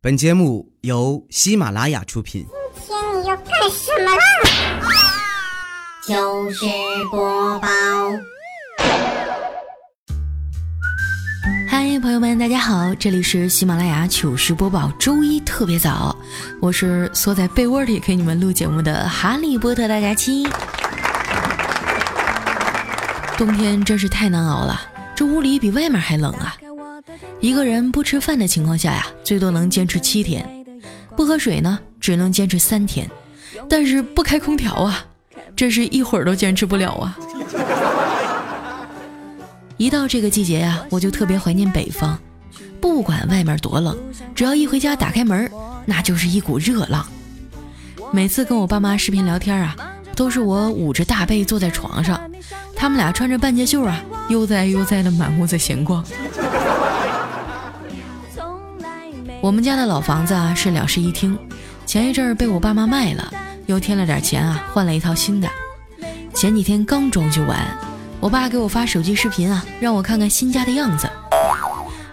本节目由喜马拉雅出品。今天你要干什么啦？糗事播报。嗨，朋友们，大家好，这里是喜马拉雅糗事播报，周一特别早，我是缩在被窝里给你们录节目的哈利波特大假期。冬天真是太难熬了，这屋里比外面还冷啊！一个人不吃饭的情况下呀，最多能坚持七天；不喝水呢，只能坚持三天。但是不开空调啊，真是一会儿都坚持不了啊！一到这个季节呀，我就特别怀念北方。不管外面多冷，只要一回家打开门，那就是一股热浪。每次跟我爸妈视频聊天啊，都是我捂着大被坐在床上，他们俩穿着半截袖啊，悠哉悠哉的满屋子闲逛。我们家的老房子啊是两室一厅，前一阵儿被我爸妈卖了，又添了点钱啊，换了一套新的。前几天刚装修完，我爸给我发手机视频啊，让我看看新家的样子。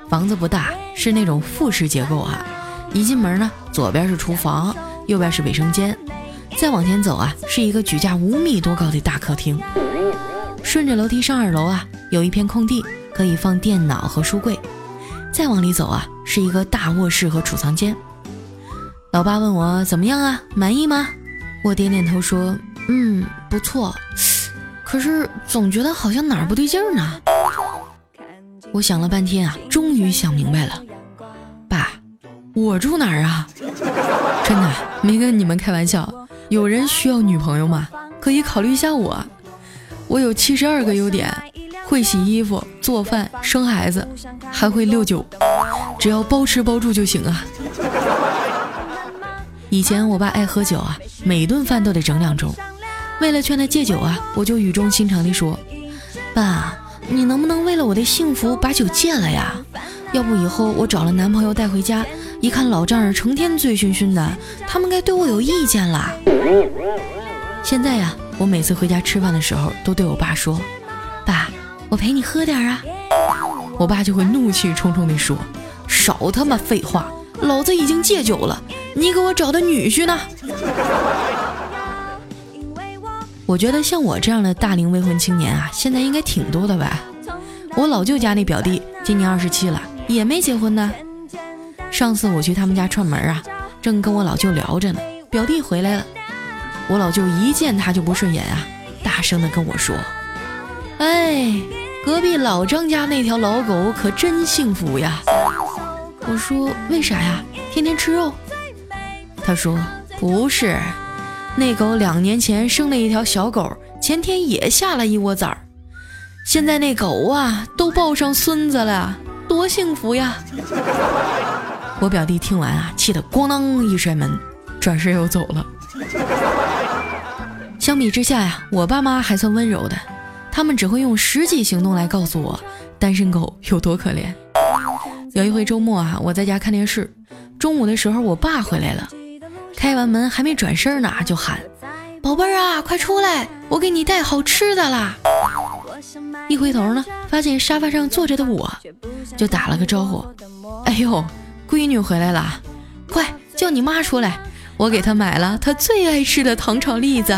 房子不大，是那种复式结构啊。一进门呢，左边是厨房，右边是卫生间，再往前走啊，是一个举架五米多高的大客厅。顺着楼梯上二楼啊，有一片空地，可以放电脑和书柜。再往里走啊，是一个大卧室和储藏间。老爸问我怎么样啊，满意吗？我点点头说，嗯，不错。可是总觉得好像哪儿不对劲儿呢。我想了半天啊，终于想明白了。爸，我住哪儿啊？真的没跟你们开玩笑。有人需要女朋友吗？可以考虑一下我。我有七十二个优点。会洗衣服、做饭、生孩子，还会六九，只要包吃包住就行啊。以前我爸爱喝酒啊，每顿饭都得整两盅。为了劝他戒酒啊，我就语重心长地说：“爸，你能不能为了我的幸福把酒戒了呀？要不以后我找了男朋友带回家，一看老丈人成天醉醺醺的，他们该对我有意见了。”现在呀，我每次回家吃饭的时候，都对我爸说：“爸。”我陪你喝点啊，我爸就会怒气冲冲地说：“少他妈废话，老子已经戒酒了，你给我找的女婿呢？”我觉得像我这样的大龄未婚青年啊，现在应该挺多的吧？我老舅家那表弟今年二十七了，也没结婚呢。上次我去他们家串门啊，正跟我老舅聊着呢，表弟回来了，我老舅一见他就不顺眼啊，大声的跟我说：“哎。”隔壁老张家那条老狗可真幸福呀！我说为啥呀？天天吃肉。他说不是，那狗两年前生了一条小狗，前天也下了一窝崽儿，现在那狗啊都抱上孙子了，多幸福呀！我表弟听完啊，气得咣当一摔门，转身又走了。相比之下呀，我爸妈还算温柔的。他们只会用实际行动来告诉我，单身狗有多可怜。有一回周末啊，我在家看电视，中午的时候我爸回来了，开完门还没转身呢，就喊：“宝贝儿啊，快出来，我给你带好吃的啦！”一回头呢，发现沙发上坐着的我，就打了个招呼：“哎呦，闺女回来了，快叫你妈出来，我给她买了她最爱吃的糖炒栗子。”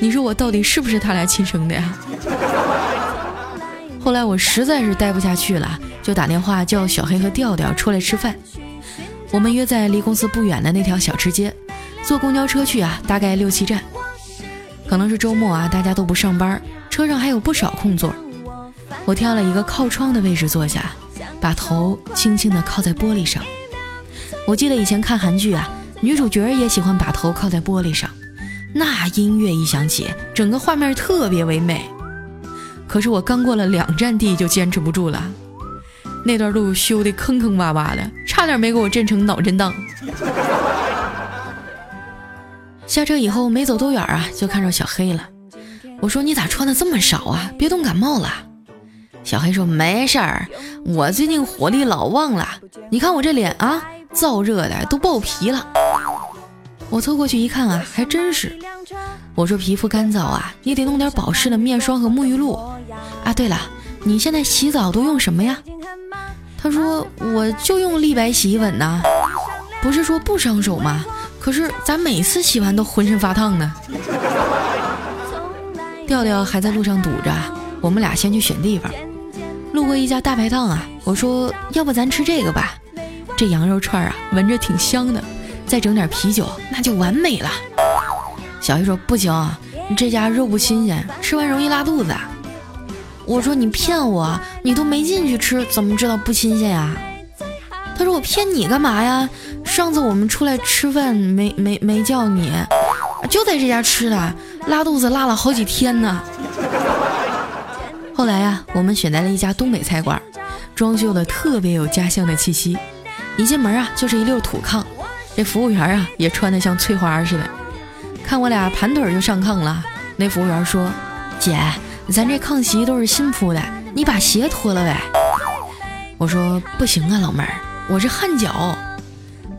你说我到底是不是他俩亲生的呀？后来我实在是待不下去了，就打电话叫小黑和调调出来吃饭。我们约在离公司不远的那条小吃街，坐公交车去啊，大概六七站。可能是周末啊，大家都不上班，车上还有不少空座。我挑了一个靠窗的位置坐下，把头轻轻地靠在玻璃上。我记得以前看韩剧啊，女主角也喜欢把头靠在玻璃上。那音乐一响起，整个画面特别唯美。可是我刚过了两站地就坚持不住了，那段路修的坑坑洼洼的，差点没给我震成脑震荡。下车以后没走多远啊，就看着小黑了。我说：“你咋穿的这么少啊？别冻感冒了。”小黑说：“没事儿，我最近火力老旺了。你看我这脸啊，燥热的都爆皮了。”我凑过去一看啊，还真是。我说皮肤干燥啊，你得弄点保湿的面霜和沐浴露。啊，对了，你现在洗澡都用什么呀？他说我就用立白洗衣粉呐，不是说不伤手吗？可是咱每次洗完都浑身发烫呢？调调还在路上堵着，我们俩先去选地方。路过一家大排档啊，我说要不咱吃这个吧，这羊肉串啊闻着挺香的，再整点啤酒那就完美了。小姨说不行，这家肉不新鲜，吃完容易拉肚子。我说你骗我，你都没进去吃，怎么知道不新鲜呀？他说我骗你干嘛呀？上次我们出来吃饭没没没叫你，就在这家吃的，拉肚子拉了好几天呢。后来呀，我们选在了一家东北菜馆，装修的特别有家乡的气息。一进门啊，就是一溜土炕，那服务员啊也穿的像翠花似的。看我俩盘腿就上炕了，那服务员说：“姐。”咱这炕席都是新铺的，你把鞋脱了呗。我说不行啊，老妹儿，我是汗脚，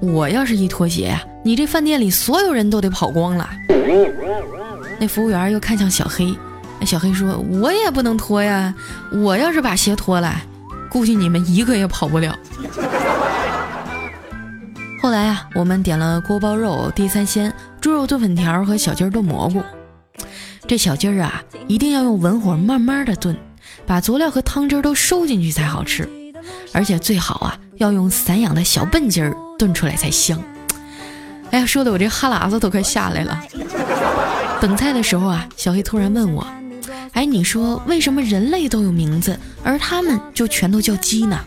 我要是一脱鞋呀，你这饭店里所有人都得跑光了。那服务员又看向小黑，那小黑说：“我也不能脱呀，我要是把鞋脱了，估计你们一个也跑不了。”我们点了锅包肉、地三鲜、猪肉炖粉条和小鸡炖蘑菇。这小鸡儿啊，一定要用文火慢慢的炖，把佐料和汤汁都收进去才好吃。而且最好啊，要用散养的小笨鸡儿炖出来才香。哎呀，说的我这哈喇子都快下来了。等菜的时候啊，小黑突然问我：“哎，你说为什么人类都有名字，而他们就全都叫鸡呢？”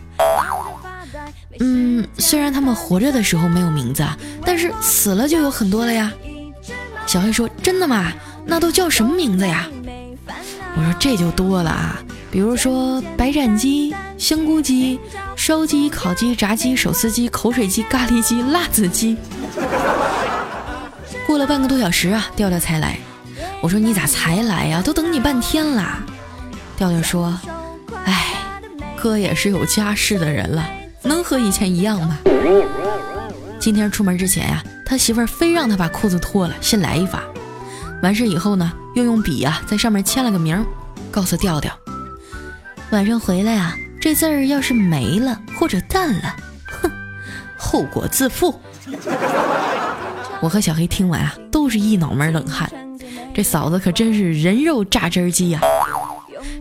嗯，虽然他们活着的时候没有名字，但是死了就有很多了呀。小黑说：“真的吗？”那都叫什么名字呀？我说这就多了啊，比如说白斩鸡、香菇鸡、烧鸡、烤鸡、炸鸡、手撕鸡、口水鸡、咖喱鸡、辣子鸡。过了半个多小时啊，调调才来。我说你咋才来呀？都等你半天了。调调说：“哎，哥也是有家室的人了，能和以前一样吗？”今天出门之前呀，他媳妇儿非让他把裤子脱了，先来一发。完事以后呢，又用笔呀在上面签了个名，告诉调调，晚上回来啊，这字儿要是没了或者淡了，哼，后果自负。我和小黑听完啊，都是一脑门冷汗。这嫂子可真是人肉榨汁机呀！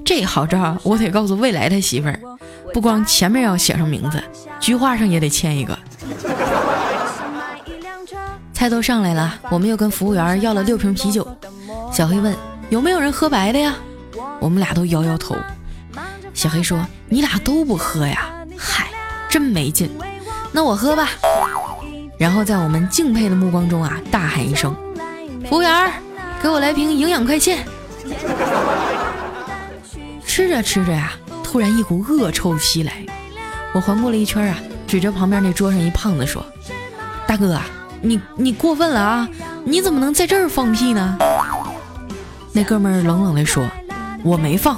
这好招，我得告诉未来他媳妇儿，不光前面要写上名字，菊花上也得签一个。菜都上来了，我们又跟服务员要了六瓶啤酒。小黑问有没有人喝白的呀？我们俩都摇摇头。小黑说：“你俩都不喝呀？嗨，真没劲。那我喝吧。”然后在我们敬佩的目光中啊，大喊一声：“服务员，给我来瓶营养快线。”吃着吃着呀，突然一股恶臭袭来。我环顾了一圈啊，指着旁边那桌上一胖子说：“大哥。”你你过分了啊！你怎么能在这儿放屁呢？那哥们儿冷冷地说：“我没放。”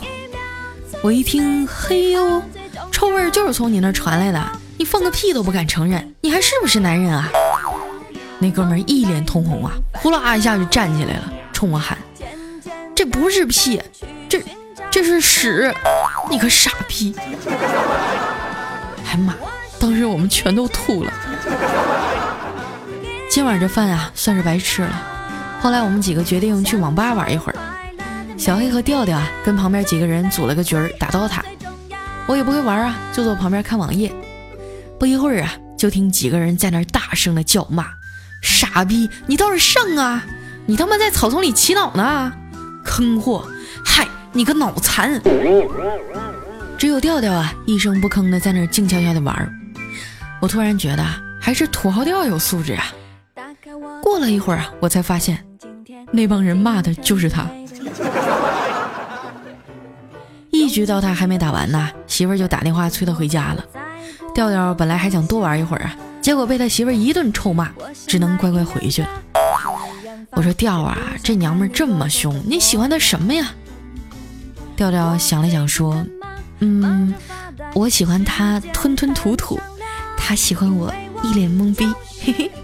我一听，嘿呦，臭味就是从你那儿传来的。你放个屁都不敢承认，你还是不是男人啊？那哥们儿一脸通红啊，呼啦一下就站起来了，冲我喊：“这不是屁，这这是屎！你个傻逼！”哎妈！当时我们全都吐了。今晚这饭啊，算是白吃了。后来我们几个决定去网吧玩一会儿。小黑和调调啊，跟旁边几个人组了个局儿打刀塔。我也不会玩啊，就坐旁边看网页。不一会儿啊，就听几个人在那儿大声的叫骂：“傻逼，你倒是上啊！你他妈在草丛里骑脑呢！坑货！你个脑残！”只有调调啊，一声不吭的在那儿静悄悄的玩。我突然觉得，还是土豪调有素质啊！过了一会儿啊，我才发现，那帮人骂的就是他。一局到他还没打完呢，媳妇儿就打电话催他回家了。调调本来还想多玩一会儿啊，结果被他媳妇儿一顿臭骂，只能乖乖回去了。我说调啊，这娘们这么凶，你喜欢她什么呀？调调想了想说，嗯，我喜欢他吞吞吐吐，他喜欢我一脸懵逼，嘿嘿。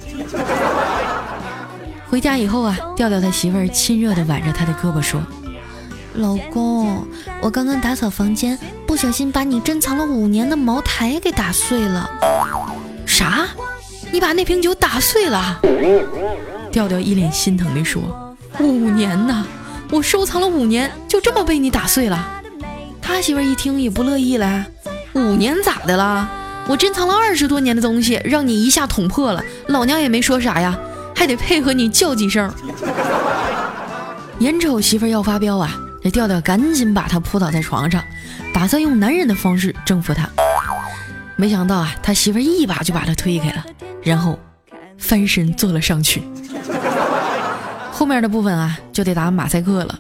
回家以后啊，调调他媳妇儿亲热的挽着他的胳膊说：“老公，我刚刚打扫房间，不小小心把你珍藏了五年的茅台给打碎了。啥？你把那瓶酒打碎了？调调一脸心疼地说：“五年呐，我收藏了五年，就这么被你打碎了？”他媳妇一听也不乐意了，五年咋的了？我珍藏了二十多年的东西，让你一下捅破了，老娘也没说啥呀，还得配合你叫几声。眼瞅媳妇要发飙啊，这调调赶紧把他扑倒在床上，打算用男人的方式征服他。没想到啊，他媳妇一把就把他推开了，然后翻身坐了上去。后面的部分啊，就得打马赛克了。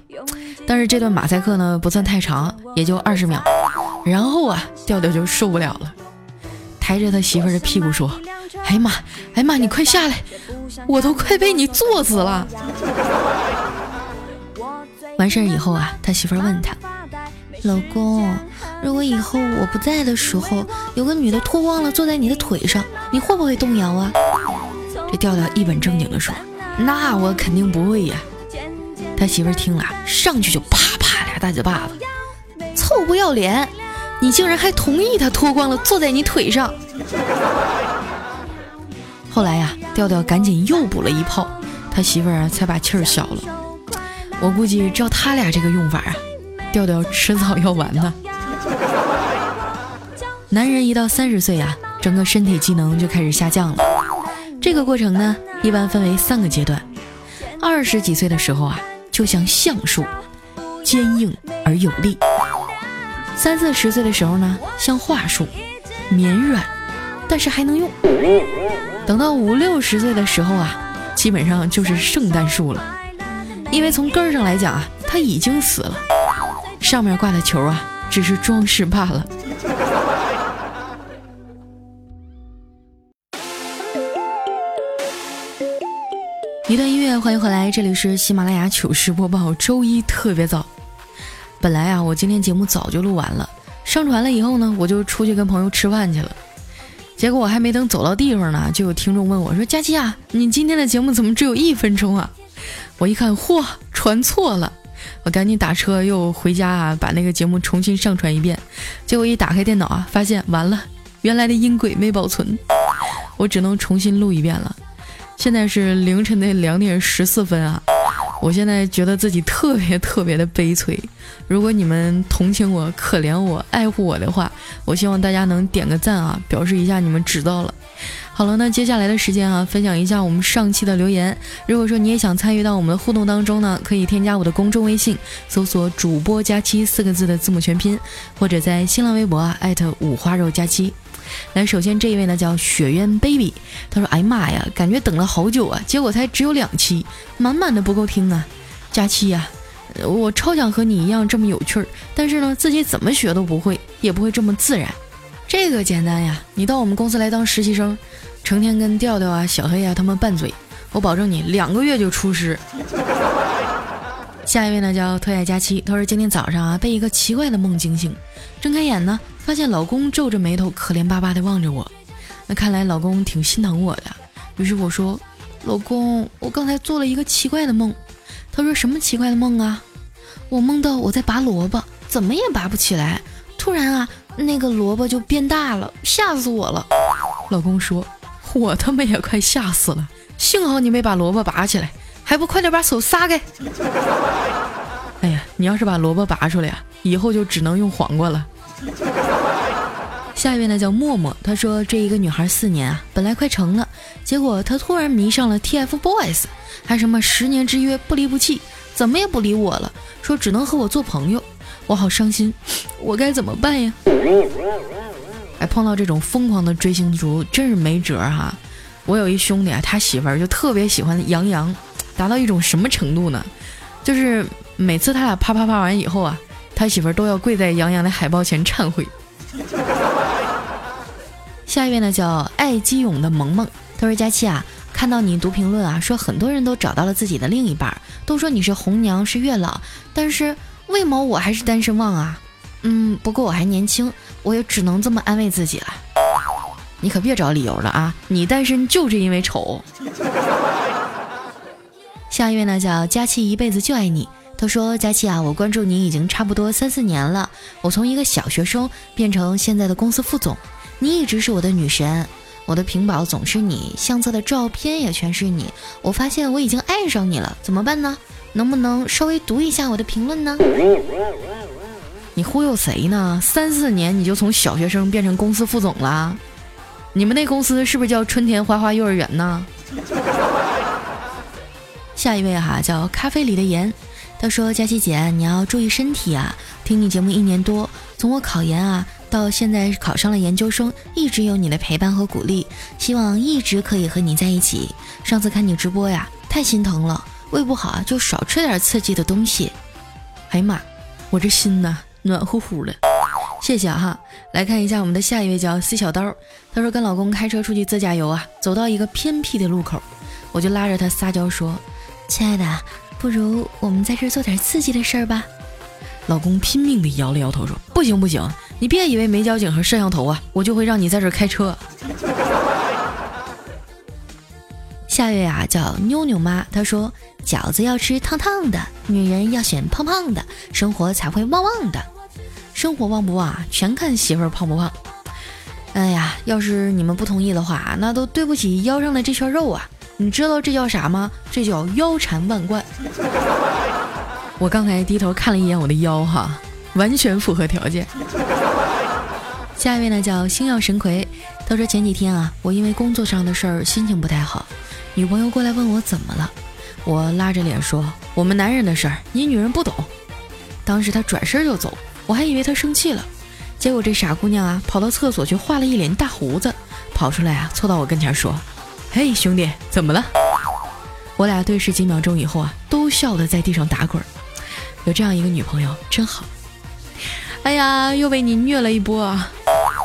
但是这段马赛克呢，不算太长，也就二十秒。然后啊，调调就受不了了，抬着他媳妇的屁股说：“哎呀妈，哎呀妈，你快下来，我都快被你坐死了。”完事儿以后啊，他媳妇问他：“老公，如果以后我不在的时候，有个女的脱光了坐在你的腿上，你会不会动摇啊？”这调调一本正经的说：“那我肯定不会呀。”他媳妇儿听了，上去就啪啪俩大嘴巴子，臭不要脸！你竟然还同意他脱光了坐在你腿上。后来呀，调调赶紧又补了一炮，他媳妇儿才把气儿消了。我估计照他俩这个用法啊，调调迟早要完的。男人一到三十岁啊，整个身体机能就开始下降了。这个过程呢，一般分为三个阶段。二十几岁的时候啊。就像橡树，坚硬而有力；三四十岁的时候呢，像桦树，绵软，但是还能用；等到五六十岁的时候啊，基本上就是圣诞树了，因为从根儿上来讲啊，它已经死了，上面挂的球啊，只是装饰罢了。一段音乐，欢迎回来，这里是喜马拉雅糗事播报，周一特别早。本来啊，我今天节目早就录完了，上传了以后呢，我就出去跟朋友吃饭去了。结果我还没等走到地方呢，就有听众问我说：“佳琪啊，你今天的节目怎么只有一分钟啊？”我一看，嚯，传错了，我赶紧打车又回家啊，把那个节目重新上传一遍。结果一打开电脑啊，发现完了，原来的音轨没保存，我只能重新录一遍了。现在是凌晨的两点十四分啊！我现在觉得自己特别特别的悲催。如果你们同情我、可怜我、爱护我的话，我希望大家能点个赞啊，表示一下你们知道了。好了，那接下来的时间啊，分享一下我们上期的留言。如果说你也想参与到我们的互动当中呢，可以添加我的公众微信，搜索“主播佳期”四个字的字母全拼，或者在新浪微博啊艾特五花肉佳期。来，首先这一位呢叫雪渊 baby，他说：“哎呀妈呀，感觉等了好久啊，结果才只有两期，满满的不够听啊！佳期呀，我超想和你一样这么有趣儿，但是呢，自己怎么学都不会，也不会这么自然。这个简单呀，你到我们公司来当实习生，成天跟调调啊、小黑啊他们拌嘴，我保证你两个月就出师。”下一位呢叫特爱佳期，他说今天早上啊被一个奇怪的梦惊醒，睁开眼呢。发现老公皱着眉头，可怜巴巴地望着我，那看来老公挺心疼我的。于是我说：“老公，我刚才做了一个奇怪的梦。”他说：“什么奇怪的梦啊？”我梦到我在拔萝卜，怎么也拔不起来。突然啊，那个萝卜就变大了，吓死我了。老公说：“我他妈也快吓死了，幸好你没把萝卜拔起来，还不快点把手撒开。”哎呀，你要是把萝卜拔出来呀，以后就只能用黄瓜了。下一位呢叫默默，他说这一个女孩四年啊，本来快成了，结果她突然迷上了 TFBOYS，还什么十年之约不离不弃，怎么也不理我了，说只能和我做朋友，我好伤心，我该怎么办呀？哎，碰到这种疯狂的追星族真是没辙哈。我有一兄弟啊，他媳妇儿就特别喜欢杨洋，达到一种什么程度呢？就是每次他俩啪啪啪完以后啊。他媳妇儿都要跪在杨洋的海报前忏悔。下一位呢叫爱基勇的萌萌，他说：“佳期啊，看到你读评论啊，说很多人都找到了自己的另一半，都说你是红娘是月老，但是为毛我还是单身汪啊？嗯，不过我还年轻，我也只能这么安慰自己了。你可别找理由了啊，你单身就是因为丑。”下一位呢叫佳期一辈子就爱你。他说：“佳琪啊，我关注你已经差不多三四年了，我从一个小学生变成现在的公司副总，你一直是我的女神，我的屏保总是你，相册的照片也全是你，我发现我已经爱上你了，怎么办呢？能不能稍微读一下我的评论呢？”你忽悠谁呢？三四年你就从小学生变成公司副总了？你们那公司是不是叫春田花花幼儿园呢？下一位哈叫咖啡里的盐，他说：“佳琪姐，你要注意身体啊！听你节目一年多，从我考研啊到现在考上了研究生，一直有你的陪伴和鼓励，希望一直可以和你在一起。上次看你直播呀，太心疼了，胃不好啊就少吃点刺激的东西。哎呀妈，我这心呐！”暖乎乎的，谢谢哈。来看一下我们的下一位叫 C 小刀，他说跟老公开车出去自驾游啊，走到一个偏僻的路口，我就拉着他撒娇说：“亲爱的，不如我们在这做点刺激的事儿吧。”老公拼命的摇了摇头说：“不行不行，你别以为没交警和摄像头啊，我就会让你在这儿开车。”下一位啊叫妞妞妈，她说：“饺子要吃烫烫的，女人要选胖胖的，生活才会旺旺的。”生活旺不旺，全看媳妇儿胖不胖。哎呀，要是你们不同意的话，那都对不起腰上的这圈肉啊！你知道这叫啥吗？这叫腰缠万贯。我刚才低头看了一眼我的腰，哈，完全符合条件。下一位呢，叫星耀神葵。他说前几天啊，我因为工作上的事儿心情不太好，女朋友过来问我怎么了，我拉着脸说：“我们男人的事儿，你女人不懂。”当时他转身就走。我还以为他生气了，结果这傻姑娘啊，跑到厕所去画了一脸大胡子，跑出来啊，凑到我跟前说：“嘿，兄弟，怎么了？”我俩对视几秒钟以后啊，都笑得在地上打滚。有这样一个女朋友真好。哎呀，又被你虐了一波啊！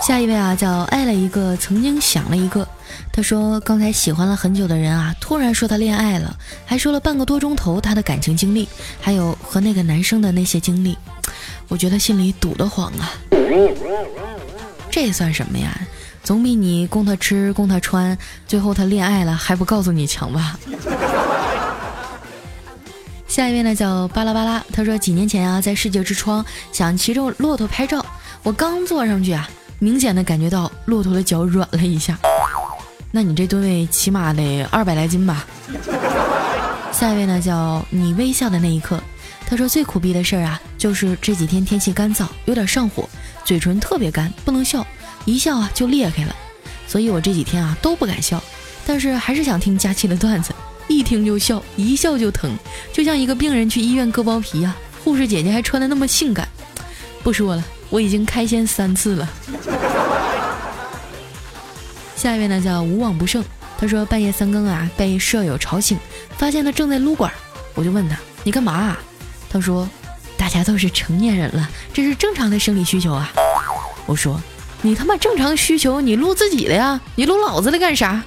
下一位啊，叫爱了一个，曾经想了一个。他说刚才喜欢了很久的人啊，突然说他恋爱了，还说了半个多钟头他的感情经历，还有和那个男生的那些经历。我觉得心里堵得慌啊！这算什么呀？总比你供他吃、供他穿，最后他恋爱了还不告诉你强吧？下一位呢，叫巴拉巴拉。他说几年前啊，在世界之窗想骑着骆驼拍照，我刚坐上去啊，明显的感觉到骆驼的脚软了一下。那你这吨位起码得二百来斤吧？下一位呢，叫你微笑的那一刻。他说最苦逼的事儿啊，就是这几天天气干燥，有点上火，嘴唇特别干，不能笑，一笑啊就裂开了。所以我这几天啊都不敢笑，但是还是想听佳期的段子，一听就笑，一笑就疼，就像一个病人去医院割包皮啊，护士姐姐还穿的那么性感。不说了，我已经开先三次了。下一位呢叫无往不胜，他说半夜三更啊被舍友吵醒，发现他正在撸管，我就问他你干嘛？啊？他说：“大家都是成年人了，这是正常的生理需求啊。”我说：“你他妈正常需求，你撸自己的呀？你撸老子的干啥？”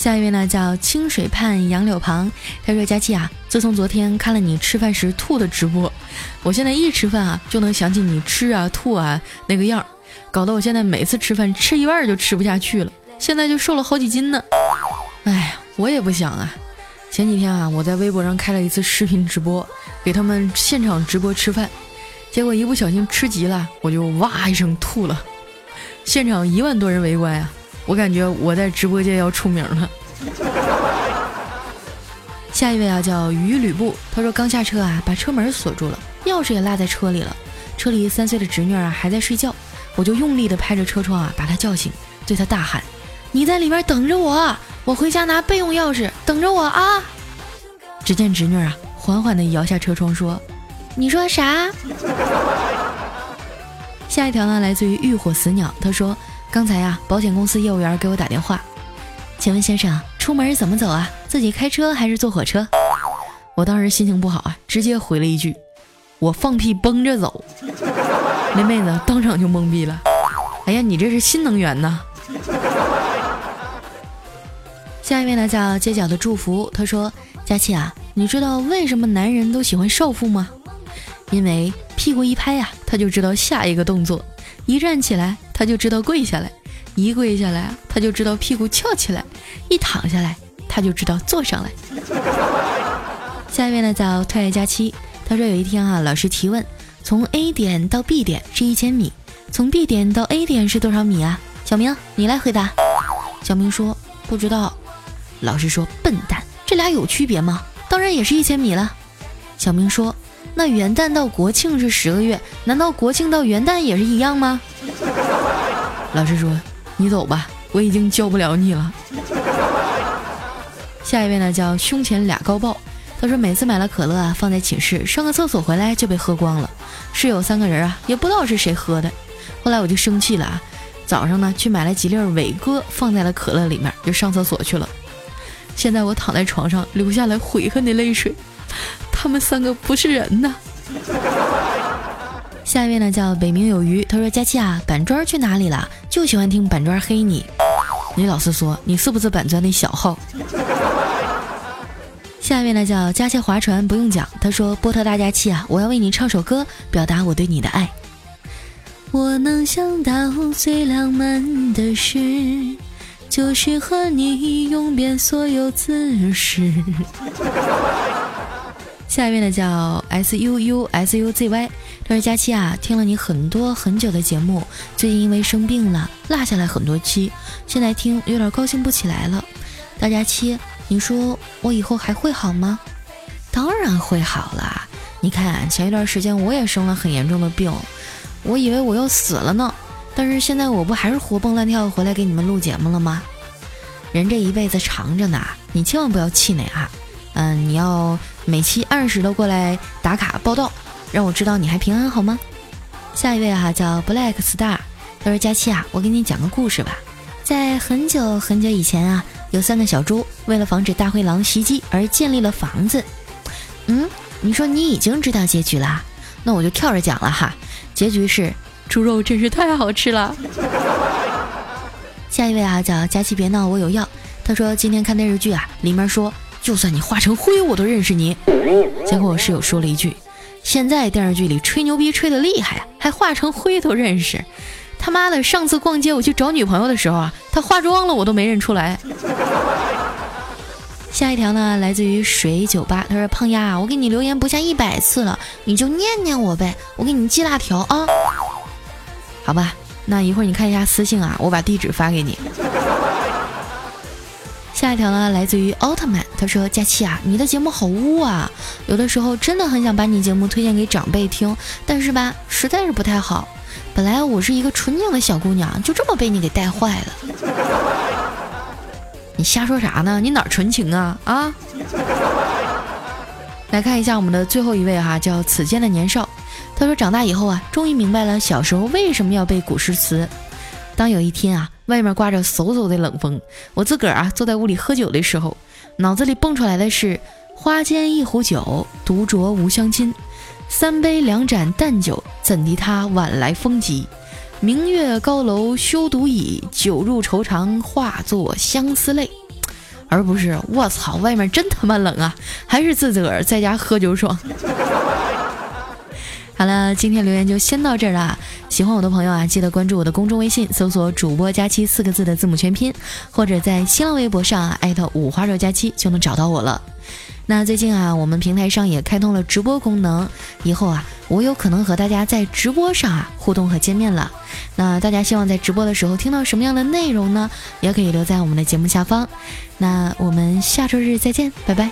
下一位呢，叫清水畔杨柳旁。他说：“佳琪啊，自从昨天看了你吃饭时吐的直播，我现在一吃饭啊就能想起你吃啊吐啊那个样儿，搞得我现在每次吃饭吃一半就吃不下去了，现在就瘦了好几斤呢。哎呀，我也不想啊。”前几天啊，我在微博上开了一次视频直播，给他们现场直播吃饭，结果一不小心吃急了，我就哇一声吐了，现场一万多人围观啊，我感觉我在直播间要出名了。下一位啊叫于吕布，他说刚下车啊，把车门锁住了，钥匙也落在车里了，车里三岁的侄女啊还在睡觉，我就用力的拍着车窗啊，把她叫醒，对她大喊：“你在里边等着我。”我回家拿备用钥匙，等着我啊！只见侄女啊，缓缓的摇下车窗说：“你说啥？”下一条呢，来自于浴火死鸟，他说：“刚才啊，保险公司业务员给我打电话，请问先生，出门怎么走啊？自己开车还是坐火车？”我当时心情不好啊，直接回了一句：“我放屁崩着走。”那妹子当场就懵逼了：“哎呀，你这是新能源呐！”下一位呢叫街角的祝福，他说：“佳琪啊，你知道为什么男人都喜欢少妇吗？因为屁股一拍呀，他就知道下一个动作；一站起来，他就知道跪下来；一跪下来，他就知道屁股翘起来；一躺下来，他就知道坐上来。”下一位呢叫特爱佳期，他说有一天啊，老师提问，从 A 点到 B 点是一千米，从 B 点到 A 点是多少米啊？小明，你来回答。小明说不知道。老师说笨蛋，这俩有区别吗？当然也是一千米了。小明说，那元旦到国庆是十个月，难道国庆到元旦也是一样吗？老师说，你走吧，我已经教不了你了。下一位呢叫胸前俩高爆，他说每次买了可乐啊，放在寝室上个厕所回来就被喝光了，室友三个人啊也不知道是谁喝的，后来我就生气了啊，早上呢去买了几粒伟哥放在了可乐里面，就上厕所去了。现在我躺在床上流下了悔恨的泪水，他们三个不是人呐。下一位呢叫北冥有鱼，他说佳期啊，板砖去哪里了？就喜欢听板砖黑你。你老实说，你是不是板砖的小号？下一位呢叫佳期划船，不用讲，他说波特大佳期啊，我要为你唱首歌，表达我对你的爱。我能想到最浪漫的事，就是和你用遍所有姿势。下一位呢叫 S U U S U Z Y，他说佳期啊，听了你很多很久的节目，最近因为生病了，落下来很多期，现在听有点高兴不起来了。大佳期，你说我以后还会好吗？当然会好啦！你看前一段时间我也生了很严重的病，我以为我要死了呢，但是现在我不还是活蹦乱跳回来给你们录节目了吗？人这一辈子长着呢，你千万不要气馁啊！嗯，你要每期按时都过来打卡报道，让我知道你还平安好吗？下一位哈叫 Black Star，他说佳期啊，我给你讲个故事吧。在很久很久以前啊，有三个小猪为了防止大灰狼袭击而建立了房子。嗯，你说你已经知道结局了，那我就跳着讲了哈。结局是猪肉真是太好吃了。下一位啊叫佳期别闹我有药，他说今天看电视剧啊，里面说。就算你化成灰，我都认识你。结果我室友说了一句：“现在电视剧里吹牛逼吹得厉害啊，还化成灰都认识。”他妈的，上次逛街我去找女朋友的时候啊，她化妆了我都没认出来。下一条呢，来自于水酒吧，他说：“胖丫，我给你留言不下一百次了，你就念念我呗，我给你寄辣条啊。”好吧，那一会儿你看一下私信啊，我把地址发给你。下一条呢，来自于奥特曼，他说：“佳期啊，你的节目好污啊，有的时候真的很想把你节目推荐给长辈听，但是吧，实在是不太好。本来我是一个纯净的小姑娘，就这么被你给带坏了。你瞎说啥呢？你哪纯情啊啊？来看一下我们的最后一位哈，叫此间的年少，他说长大以后啊，终于明白了小时候为什么要背古诗词。当有一天啊。”外面刮着嗖嗖的冷风，我自个儿啊坐在屋里喝酒的时候，脑子里蹦出来的是“花间一壶酒，独酌无相亲。三杯两盏淡酒，怎敌他晚来风急？明月高楼休独倚，酒入愁肠化作相思泪。”而不是我操，外面真他妈冷啊！还是自个儿在家喝酒爽。好了，今天留言就先到这儿了。喜欢我的朋友啊，记得关注我的公众微信，搜索“主播佳期”四个字的字母全拼，或者在新浪微博上艾特五花肉佳期就能找到我了。那最近啊，我们平台上也开通了直播功能，以后啊，我有可能和大家在直播上啊互动和见面了。那大家希望在直播的时候听到什么样的内容呢？也可以留在我们的节目下方。那我们下周日再见，拜拜。